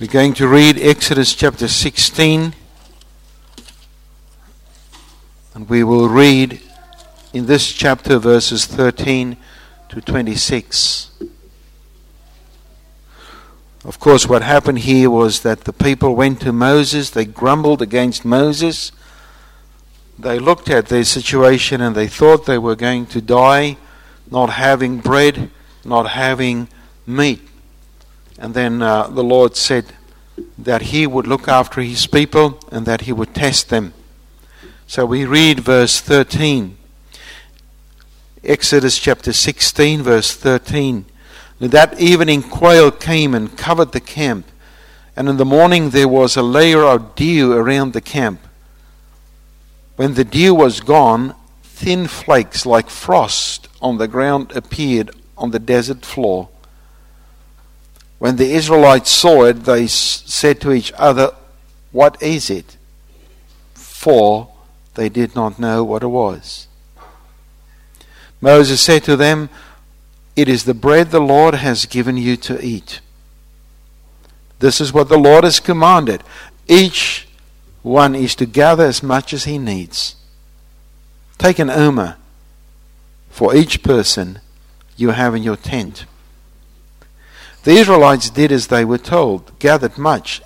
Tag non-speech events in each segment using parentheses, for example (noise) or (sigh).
We're going to read Exodus chapter 16. And we will read in this chapter verses 13 to 26. Of course, what happened here was that the people went to Moses, they grumbled against Moses. They looked at their situation and they thought they were going to die, not having bread, not having meat. And then uh, the Lord said that He would look after His people and that He would test them. So we read verse 13. Exodus chapter 16, verse 13. That evening quail came and covered the camp, and in the morning there was a layer of dew around the camp. When the dew was gone, thin flakes like frost on the ground appeared on the desert floor. When the Israelites saw it, they said to each other, What is it? For they did not know what it was. Moses said to them, It is the bread the Lord has given you to eat. This is what the Lord has commanded. Each one is to gather as much as he needs. Take an omer for each person you have in your tent. The Israelites did as they were told, gathered much.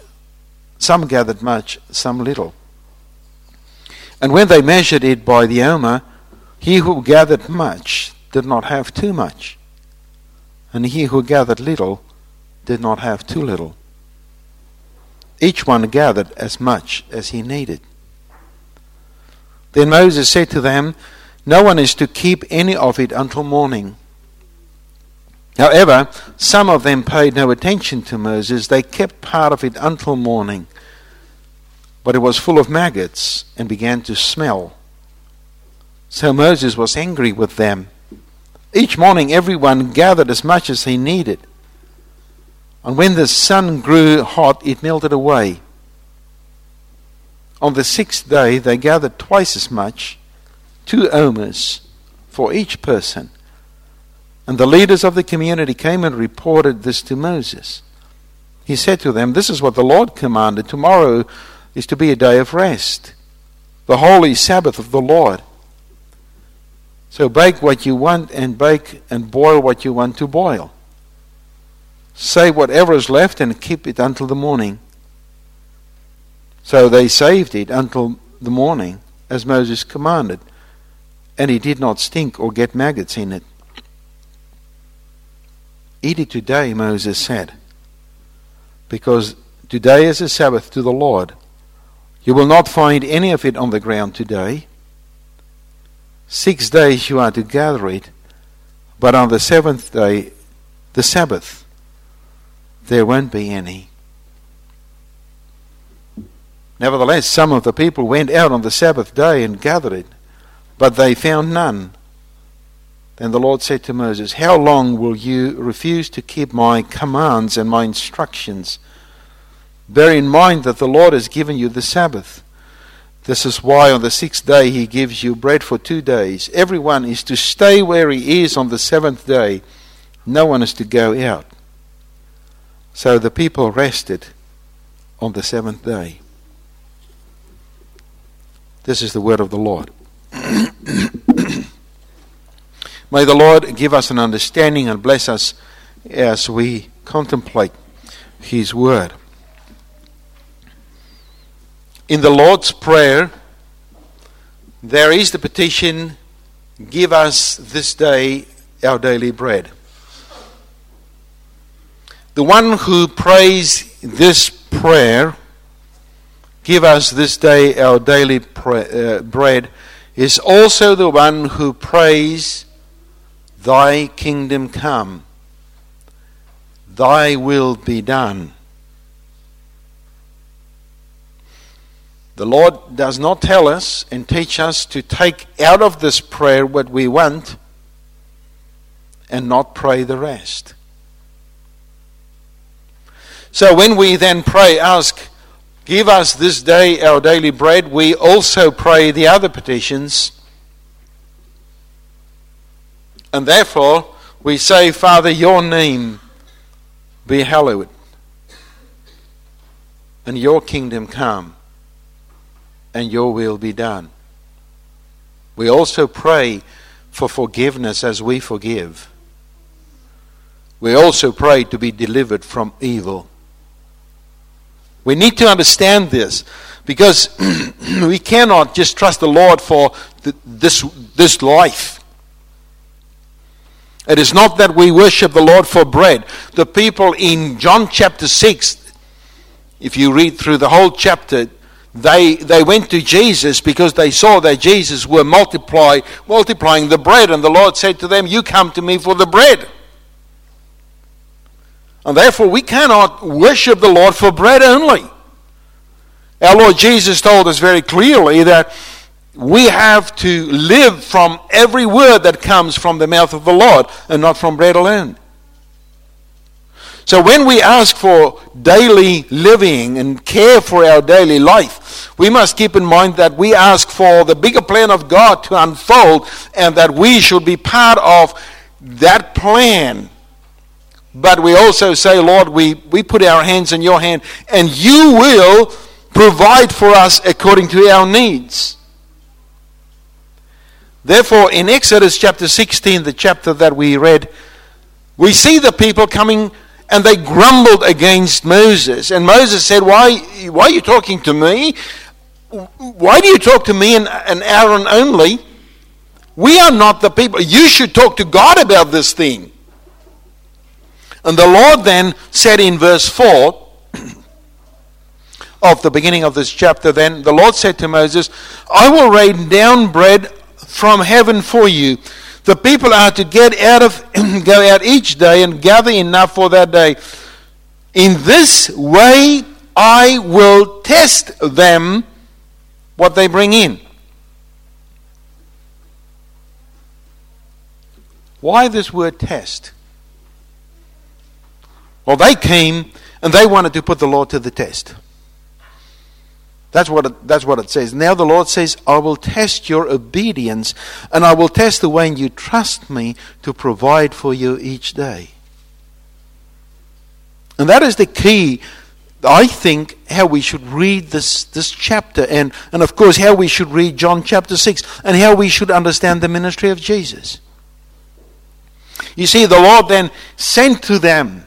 Some gathered much, some little. And when they measured it by the omer, he who gathered much did not have too much, and he who gathered little did not have too little. Each one gathered as much as he needed. Then Moses said to them, No one is to keep any of it until morning. However, some of them paid no attention to Moses. They kept part of it until morning. But it was full of maggots and began to smell. So Moses was angry with them. Each morning, everyone gathered as much as he needed. And when the sun grew hot, it melted away. On the sixth day, they gathered twice as much, two omers for each person. And the leaders of the community came and reported this to Moses. He said to them, This is what the Lord commanded. Tomorrow is to be a day of rest, the holy Sabbath of the Lord. So bake what you want and bake and boil what you want to boil. Save whatever is left and keep it until the morning. So they saved it until the morning, as Moses commanded, and it did not stink or get maggots in it. Eat it today, Moses said, because today is a Sabbath to the Lord. You will not find any of it on the ground today. Six days you are to gather it, but on the seventh day, the Sabbath, there won't be any. Nevertheless, some of the people went out on the Sabbath day and gathered it, but they found none. Then the Lord said to Moses, How long will you refuse to keep my commands and my instructions? Bear in mind that the Lord has given you the Sabbath. This is why on the sixth day he gives you bread for two days. Everyone is to stay where he is on the seventh day. No one is to go out. So the people rested on the seventh day. This is the word of the Lord. (clears throat) May the Lord give us an understanding and bless us as we contemplate His Word. In the Lord's Prayer, there is the petition Give us this day our daily bread. The one who prays this prayer, Give us this day our daily uh, bread, is also the one who prays Thy kingdom come, Thy will be done. The Lord does not tell us and teach us to take out of this prayer what we want and not pray the rest. So when we then pray, ask, Give us this day our daily bread, we also pray the other petitions and therefore, we say, Father, your name be hallowed. and your kingdom come and your will be done. We also pray for forgiveness as we forgive. We also pray to be delivered from evil. We need to understand this because (clears throat) we cannot just trust the Lord for this, this life. It is not that we worship the Lord for bread. The people in John chapter 6, if you read through the whole chapter, they, they went to Jesus because they saw that Jesus were multiply, multiplying the bread, and the Lord said to them, You come to me for the bread. And therefore, we cannot worship the Lord for bread only. Our Lord Jesus told us very clearly that we have to live from every word that comes from the mouth of the Lord and not from bread alone. So when we ask for daily living and care for our daily life, we must keep in mind that we ask for the bigger plan of God to unfold and that we should be part of that plan. But we also say, Lord, we, we put our hands in your hand and you will provide for us according to our needs. Therefore, in Exodus chapter 16, the chapter that we read, we see the people coming and they grumbled against Moses. And Moses said, Why, why are you talking to me? Why do you talk to me and, and Aaron only? We are not the people. You should talk to God about this thing. And the Lord then said in verse 4 (clears throat) of the beginning of this chapter, then the Lord said to Moses, I will rain down bread from heaven for you the people are to get out of (clears throat) go out each day and gather enough for that day. In this way I will test them what they bring in. Why this word test? Well, they came and they wanted to put the Lord to the test. That's what, it, that's what it says. Now the Lord says, I will test your obedience and I will test the way you trust me to provide for you each day. And that is the key, I think, how we should read this, this chapter and, and, of course, how we should read John chapter 6 and how we should understand the ministry of Jesus. You see, the Lord then sent to them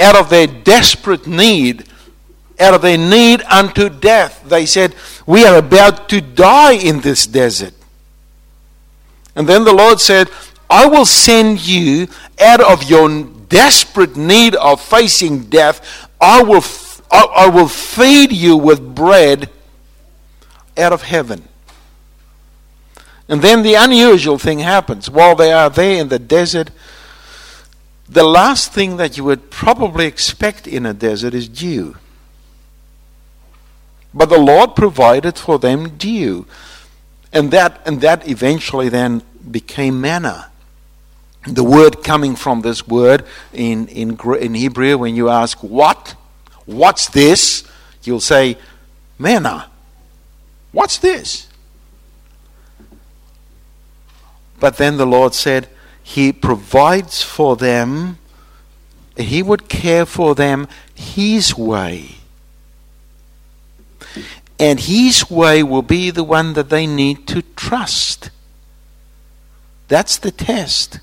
out of their desperate need out of their need unto death. They said, We are about to die in this desert. And then the Lord said, I will send you out of your desperate need of facing death. I will, I will feed you with bread out of heaven. And then the unusual thing happens. While they are there in the desert, the last thing that you would probably expect in a desert is dew. But the Lord provided for them dew. And that, and that eventually then became manna. The word coming from this word in, in, in Hebrew, when you ask, What? What's this? You'll say, Manna. What's this? But then the Lord said, He provides for them, He would care for them His way. And His way will be the one that they need to trust. That's the test.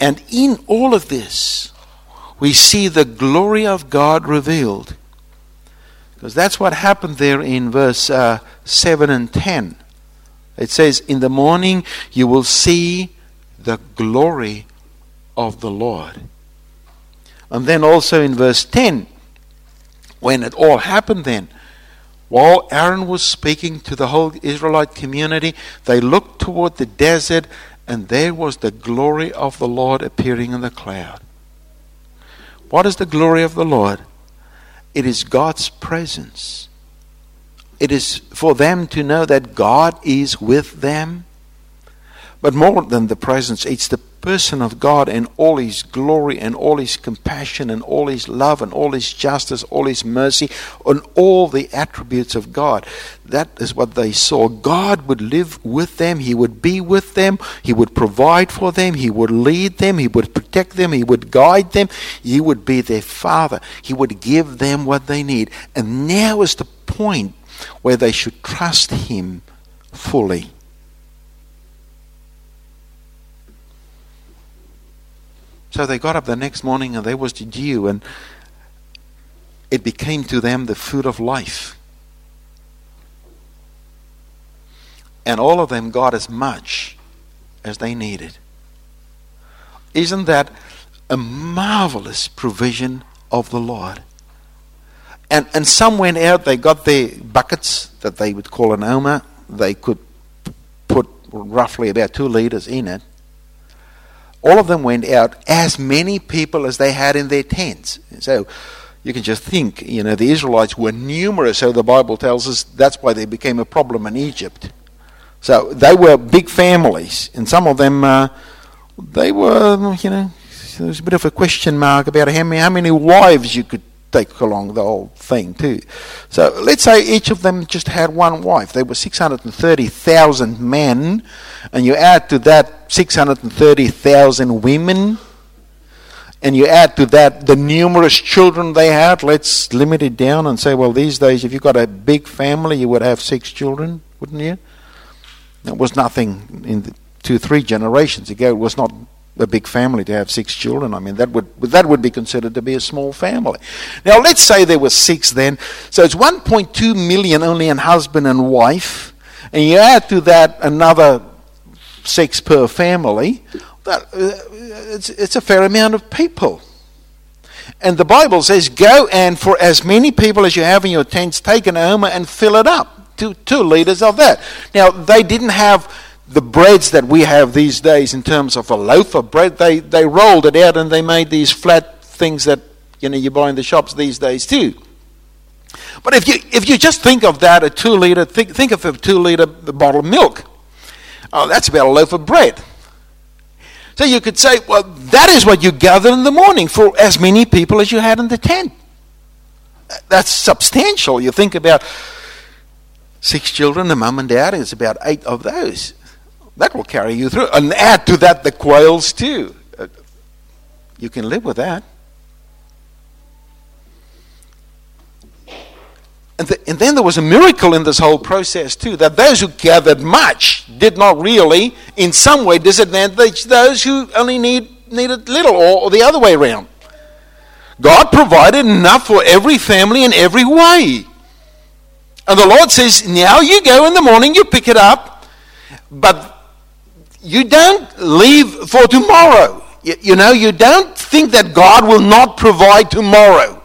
And in all of this, we see the glory of God revealed. Because that's what happened there in verse uh, 7 and 10. It says, In the morning you will see the glory of the Lord. And then also in verse 10, when it all happened then, while Aaron was speaking to the whole Israelite community, they looked toward the desert, and there was the glory of the Lord appearing in the cloud. What is the glory of the Lord? It is God's presence. It is for them to know that God is with them. But more than the presence, it's the person of God and all His glory and all His compassion and all His love and all His justice, all His mercy, and all the attributes of God. That is what they saw. God would live with them, He would be with them, He would provide for them, He would lead them, He would protect them, He would guide them, He would be their Father, He would give them what they need. And now is the point where they should trust Him fully. So they got up the next morning and there was the dew, and it became to them the food of life. And all of them got as much as they needed. Isn't that a marvelous provision of the Lord? And, and some went out, they got their buckets that they would call an omer. They could put roughly about two litres in it all of them went out, as many people as they had in their tents. So you can just think, you know, the Israelites were numerous, so the Bible tells us that's why they became a problem in Egypt. So they were big families, and some of them, uh, they were, you know, there's a bit of a question mark about how many, how many wives you could take along the whole thing too. So let's say each of them just had one wife. There were 630,000 men, and you add to that 630,000 women, and you add to that the numerous children they had. Let's limit it down and say, well, these days, if you've got a big family, you would have six children, wouldn't you? That was nothing in two, three generations ago. It was not a big family to have six children. I mean, that would that would be considered to be a small family. Now, let's say there were six then, so it's 1.2 million only in husband and wife, and you add to that another six per family. That, uh, it's, it's a fair amount of people. And the Bible says, "Go and for as many people as you have in your tents, take an omer and fill it up." Two two liters of that. Now, they didn't have the breads that we have these days in terms of a loaf of bread, they, they rolled it out and they made these flat things that you know you buy in the shops these days too. But if you if you just think of that, a two liter, think, think of a two liter bottle of milk. Oh, that's about a loaf of bread. So you could say, well, that is what you gathered in the morning for as many people as you had in the tent. That's substantial. You think about six children, the mum and dad, it's about eight of those. That will carry you through. And add to that the quails, too. Uh, you can live with that. And, the, and, then there was a miracle in this whole process, too, that those who gathered much did not really, in some way, disadvantage those who only need, needed little, or, or the other way around. God provided enough for every family in every way. And the Lord says, Now you go in the morning, you pick it up, but you don't leave for tomorrow. You, you know, you don't think that God will not provide tomorrow.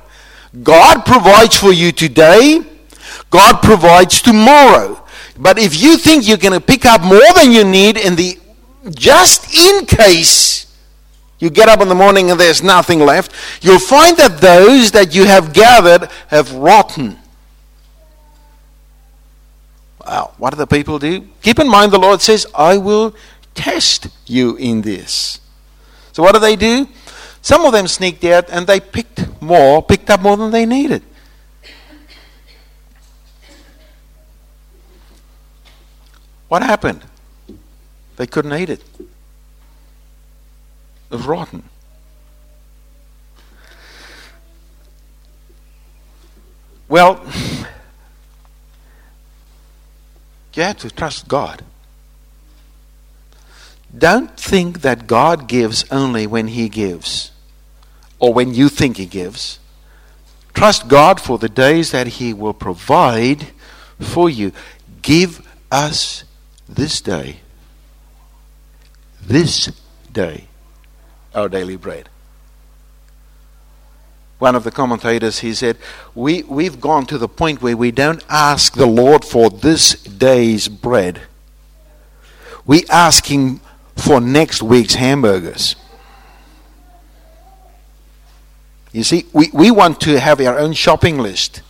God provides for you today, God provides tomorrow. But if you think you're going to pick up more than you need in the just in case you get up in the morning and there's nothing left, you'll find that those that you have gathered have rotten. Well, what do the people do? Keep in mind the Lord says, I will test you in this. So what do they do? Some of them sneaked out and they picked more, picked up more than they needed. What happened? They couldn't eat it. It was rotten. Well, (sighs) you have to trust God. Don't think that God gives only when He gives or when you think He gives. Trust God for the days that He will provide for you. Give us this day, this day, our daily bread. One of the commentators, he said, we, We've gone to the point where we don't ask the Lord for this day's bread. We ask Him for next week's hamburgers. You see, we, we want to have our own shopping list.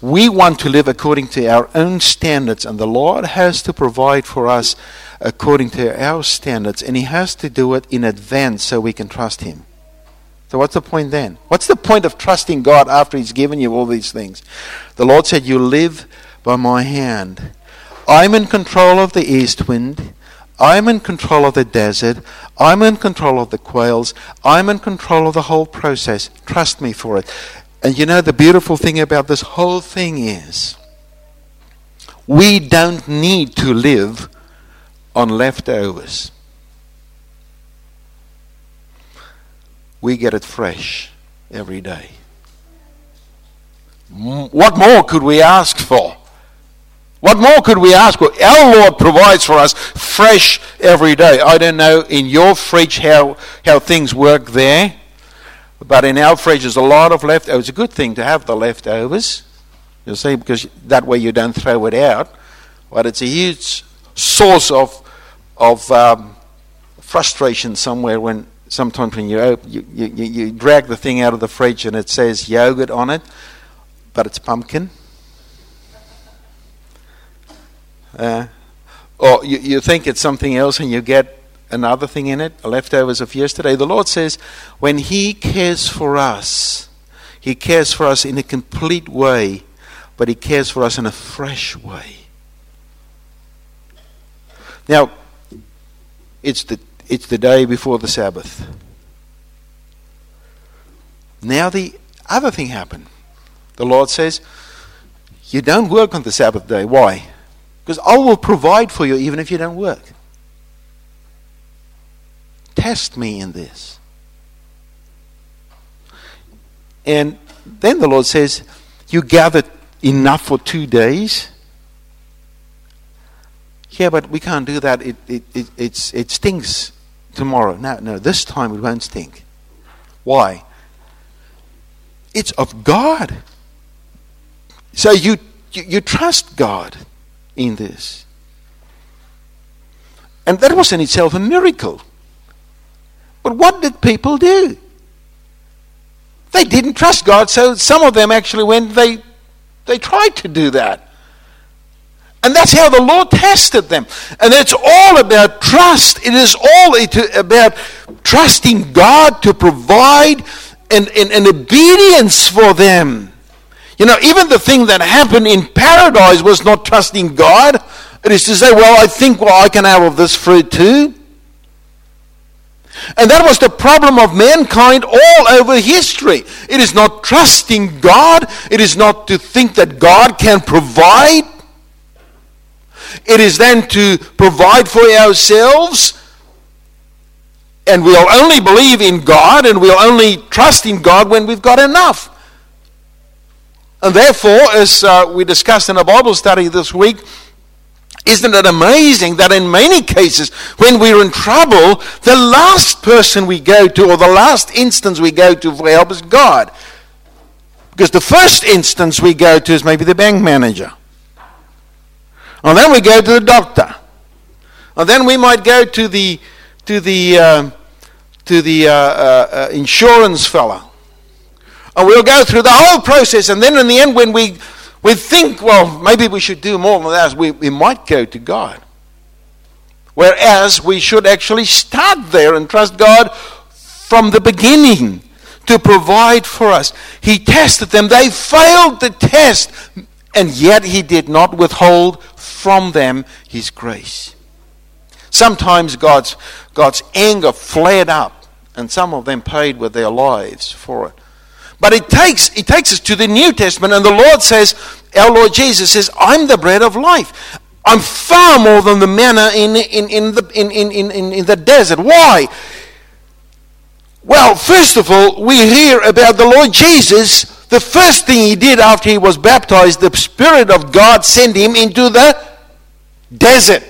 we want to live according to our own standards, and the Lord has to provide for us according to our standards, and He has to do it in advance so we can trust Him. So, what's the point then? What's the point of trusting God after He's given you all these things? The Lord said, You live by my hand. I'm in control of the east wind. I'm in control of the desert. I'm in control of the quails. I'm in control of the whole process. Trust me for it. And you know, the beautiful thing about this whole thing is we don't need to live on leftovers. We get it fresh every day. What more could we ask for? What more could we ask for? Our Lord provides for us fresh every day. I don't know in your fridge how, how things work there, but in our fridge there's a lot of leftovers. It's a good thing to have the leftovers, you see, because that way you don't throw it out. But it's a huge source of, of um, frustration somewhere when sometimes when you, you, you, you drag the thing out of the fridge and it says yogurt on it, but it's pumpkin Uh, or you, you think it's something else and you get another thing in it, leftovers of yesterday. The Lord says, when He cares for us, He cares for us in a complete way, but He cares for us in a fresh way. Now, it's the, it's the day before the Sabbath. Now, the other thing happened. The Lord says, You don't work on the Sabbath day. Why? Because I will provide for you even if you don't work. Test me in this. And then the Lord says, You gathered enough for two days. Yeah, but we can't do that. It, it, it, it's, it stings tomorrow. No, no, this time it won't stink. Why? It's of God. So you, you, you trust God in this. And that was in itself a miracle. But what did people do? They didn't trust God, so some of them actually went, they, they tried to do that. And that's how the Lord tested them. And it's all about trust. It is all about trusting God to provide and, and, and obedience for them. You know, even the thing that happened in paradise was not trusting God. It is to say, well, I think well, I can have of this fruit too. And that was the problem of mankind all over history. It is not trusting God. It is not to think that God can provide. It is then to provide for ourselves. And we'll only believe in God and we'll only trust in God when we've got enough. And therefore, as uh, we discussed in a Bible study this week, isn't it amazing that in many cases, when we're in trouble, the last person we go to, or the last instance we go to for help, is God? Because the first instance we go to is maybe the bank manager. And then we go to the doctor. And then we might go to the, to the, uh, to the uh, uh, uh insurance fellow. And we'll go through the whole process, and then in the end, when we, we think, well, maybe we should do more than that, we, we might go to God. Whereas we should actually start there and trust God from the beginning to provide for us. He tested them, they failed the test, and yet He did not withhold from them His grace. Sometimes God's, God's anger flared up, and some of them paid with their lives for it. But it takes, it takes us to the New Testament, and the Lord says, our Lord Jesus says, I'm the bread of life. I'm far more than the manna in, in, in, the, in, in, in, in the desert. Why? Well, first of all, we hear about the Lord Jesus. The first thing he did after he was baptized, the Spirit of God sent him into the desert.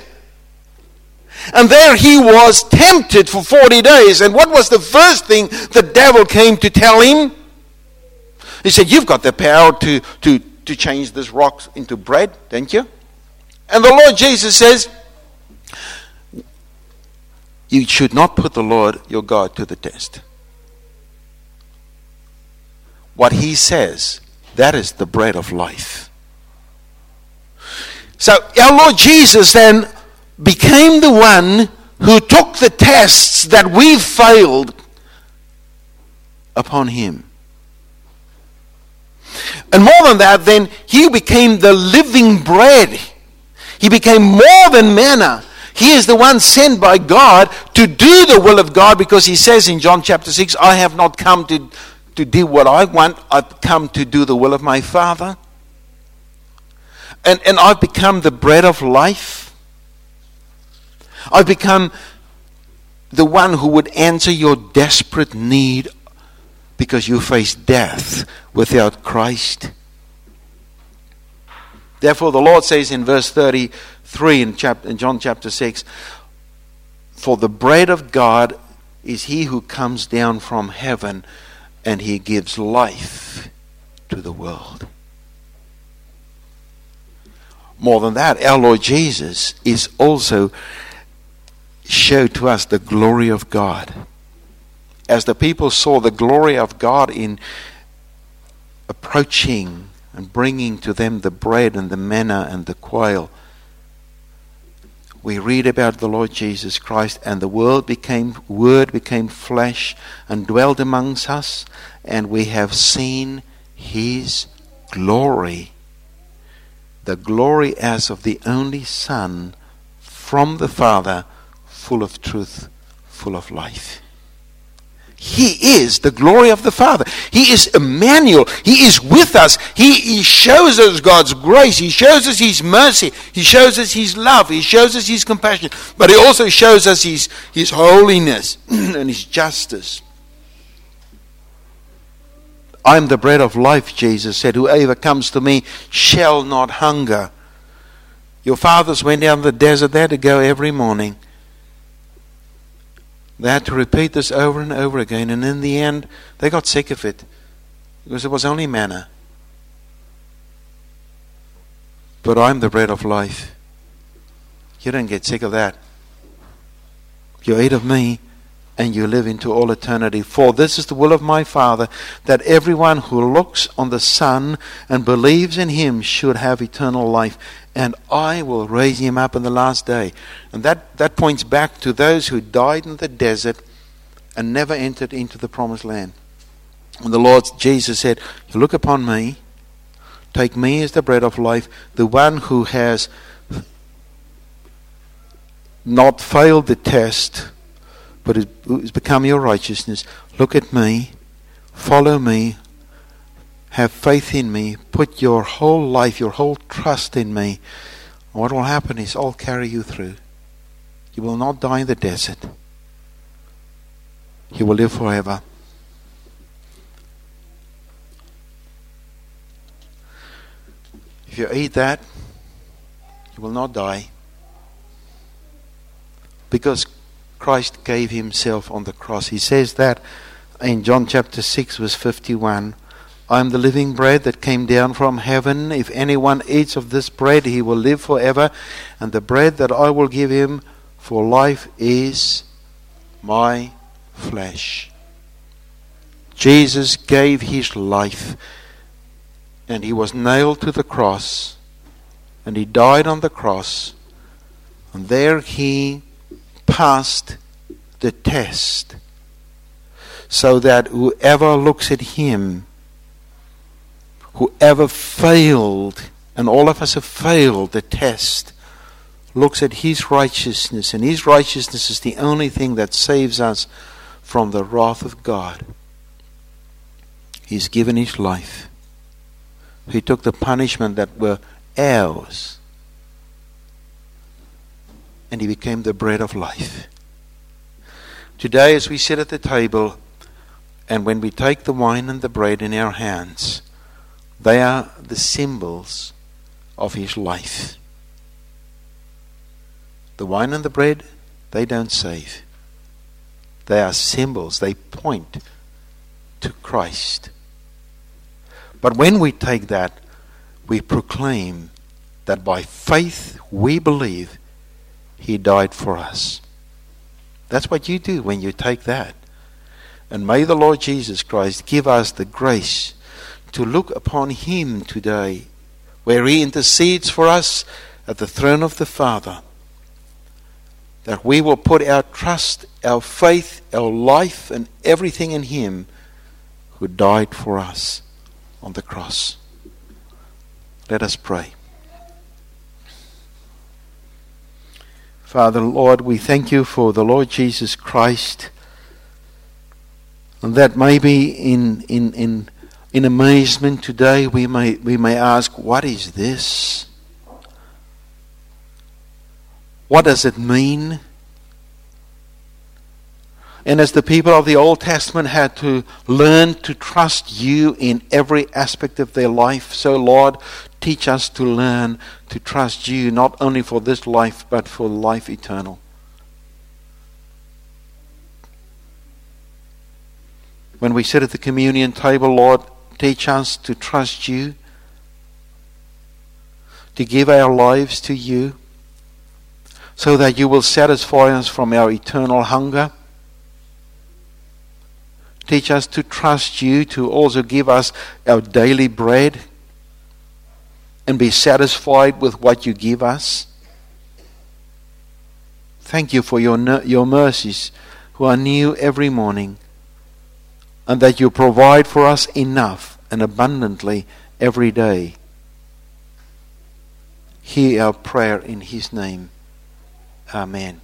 And there he was tempted for 40 days. And what was the first thing the devil came to tell him? He said, You've got the power to, to, to change this rock into bread, don't you? And the Lord Jesus says, You should not put the Lord your God to the test. What he says, That is the bread of life. So our Lord Jesus then became the one who took the tests that we failed upon him. And more than that, then he became the living bread. He became more than manna. He is the one sent by God to do the will of God because he says in John chapter 6, I have not come to, to do what I want, I've come to do the will of my Father. And, and I've become the bread of life. I've become the one who would answer your desperate need because you face death without Christ. Therefore, the Lord says in verse 33 in, in John chapter 6 For the bread of God is he who comes down from heaven and he gives life to the world. More than that, our Lord Jesus is also showed to us the glory of God. As the people saw the glory of God in approaching and bringing to them the bread and the manna and the quail, we read about the Lord Jesus Christ, and the world became word became flesh and dwelt amongst us, and we have seen his glory. The glory as of the only Son from the Father, full of truth, full of life. He is the glory of the Father. He is Emmanuel. He is with us. He, he, shows us God's grace. He shows us His mercy. He shows us His love. He shows us His compassion. But He also shows us His, his holiness (clears throat) and His justice. I am the bread of life, Jesus said. Whoever comes to me shall not hunger. Your fathers went down the desert there to go every morning. They had to repeat this over and over again, and in the end, they got sick of it because it was only manna. But I'm the bread of life. You don't get sick of that. You eat of me, and you live into all eternity. For this is the will of my Father, that everyone who looks on the Son and believes in him should have eternal life, and I will raise him up in the last day. And that, that points back to those who died in the desert and never entered into the promised land. And the Lord Jesus said, look upon me, take me as the bread of life, the one who has not failed the test, but has become your righteousness. Look at me, follow me, have faith in me, put your whole life, your whole trust in me, what will happen is I'll carry you through. You will not die in the desert. You will live forever. If you eat that, you will not die. Because Christ gave himself on the cross. He says that in John chapter 6, verse 51. I am the living bread that came down from heaven. If anyone eats of this bread, he will live forever. And the bread that I will give him for life is my flesh. Jesus gave his life, and he was nailed to the cross, and he died on the cross, and there he passed the test, so that whoever looks at him whoever failed, and all of us have failed the test, looks at his righteousness, and his righteousness is the only thing that saves us from the wrath of God. He's given his life. He took the punishment that were ours. And he became the bread of life. Today, as we sit at the table, and when we take the wine and the bread in our hands, they are the symbols of his life. The wine and the bread, they don't save. They are symbols, they point to Christ. But when we take that, we proclaim that by faith we believe he died for us. That's what you do when you take that. And may the Lord Jesus Christ give us the grace to look upon Him today, where He intercedes for us at the throne of the Father. That we will put our trust, our faith, our life, and everything in Him who died for us on the cross. Let us pray. Father, Lord, we thank you for the Lord Jesus Christ. And that maybe in, in, in, in amazement today we may, we may ask, what is this? What does it mean? And as the people of the Old Testament had to learn to trust you in every aspect of their life, so Lord, teach us to learn to trust you not only for this life but for life eternal. When we sit at the communion table, Lord, teach us to trust you, to give our lives to you, so that you will satisfy us from our eternal hunger Teach us to trust you, to also give us our daily bread and be satisfied with what you give us. Thank you for your, your mercies, who are new every morning, and that you provide for us enough and abundantly every day. Hear our prayer in His name. Amen.